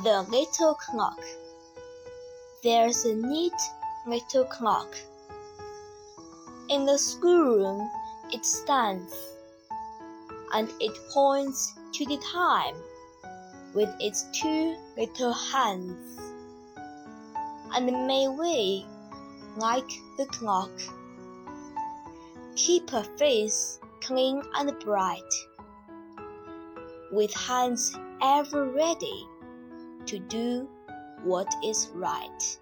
The little clock. There's a neat little clock. In the schoolroom it stands, and it points to the time with its two little hands. And may we, like the clock, keep a face clean and bright, with hands ever ready to do what is right.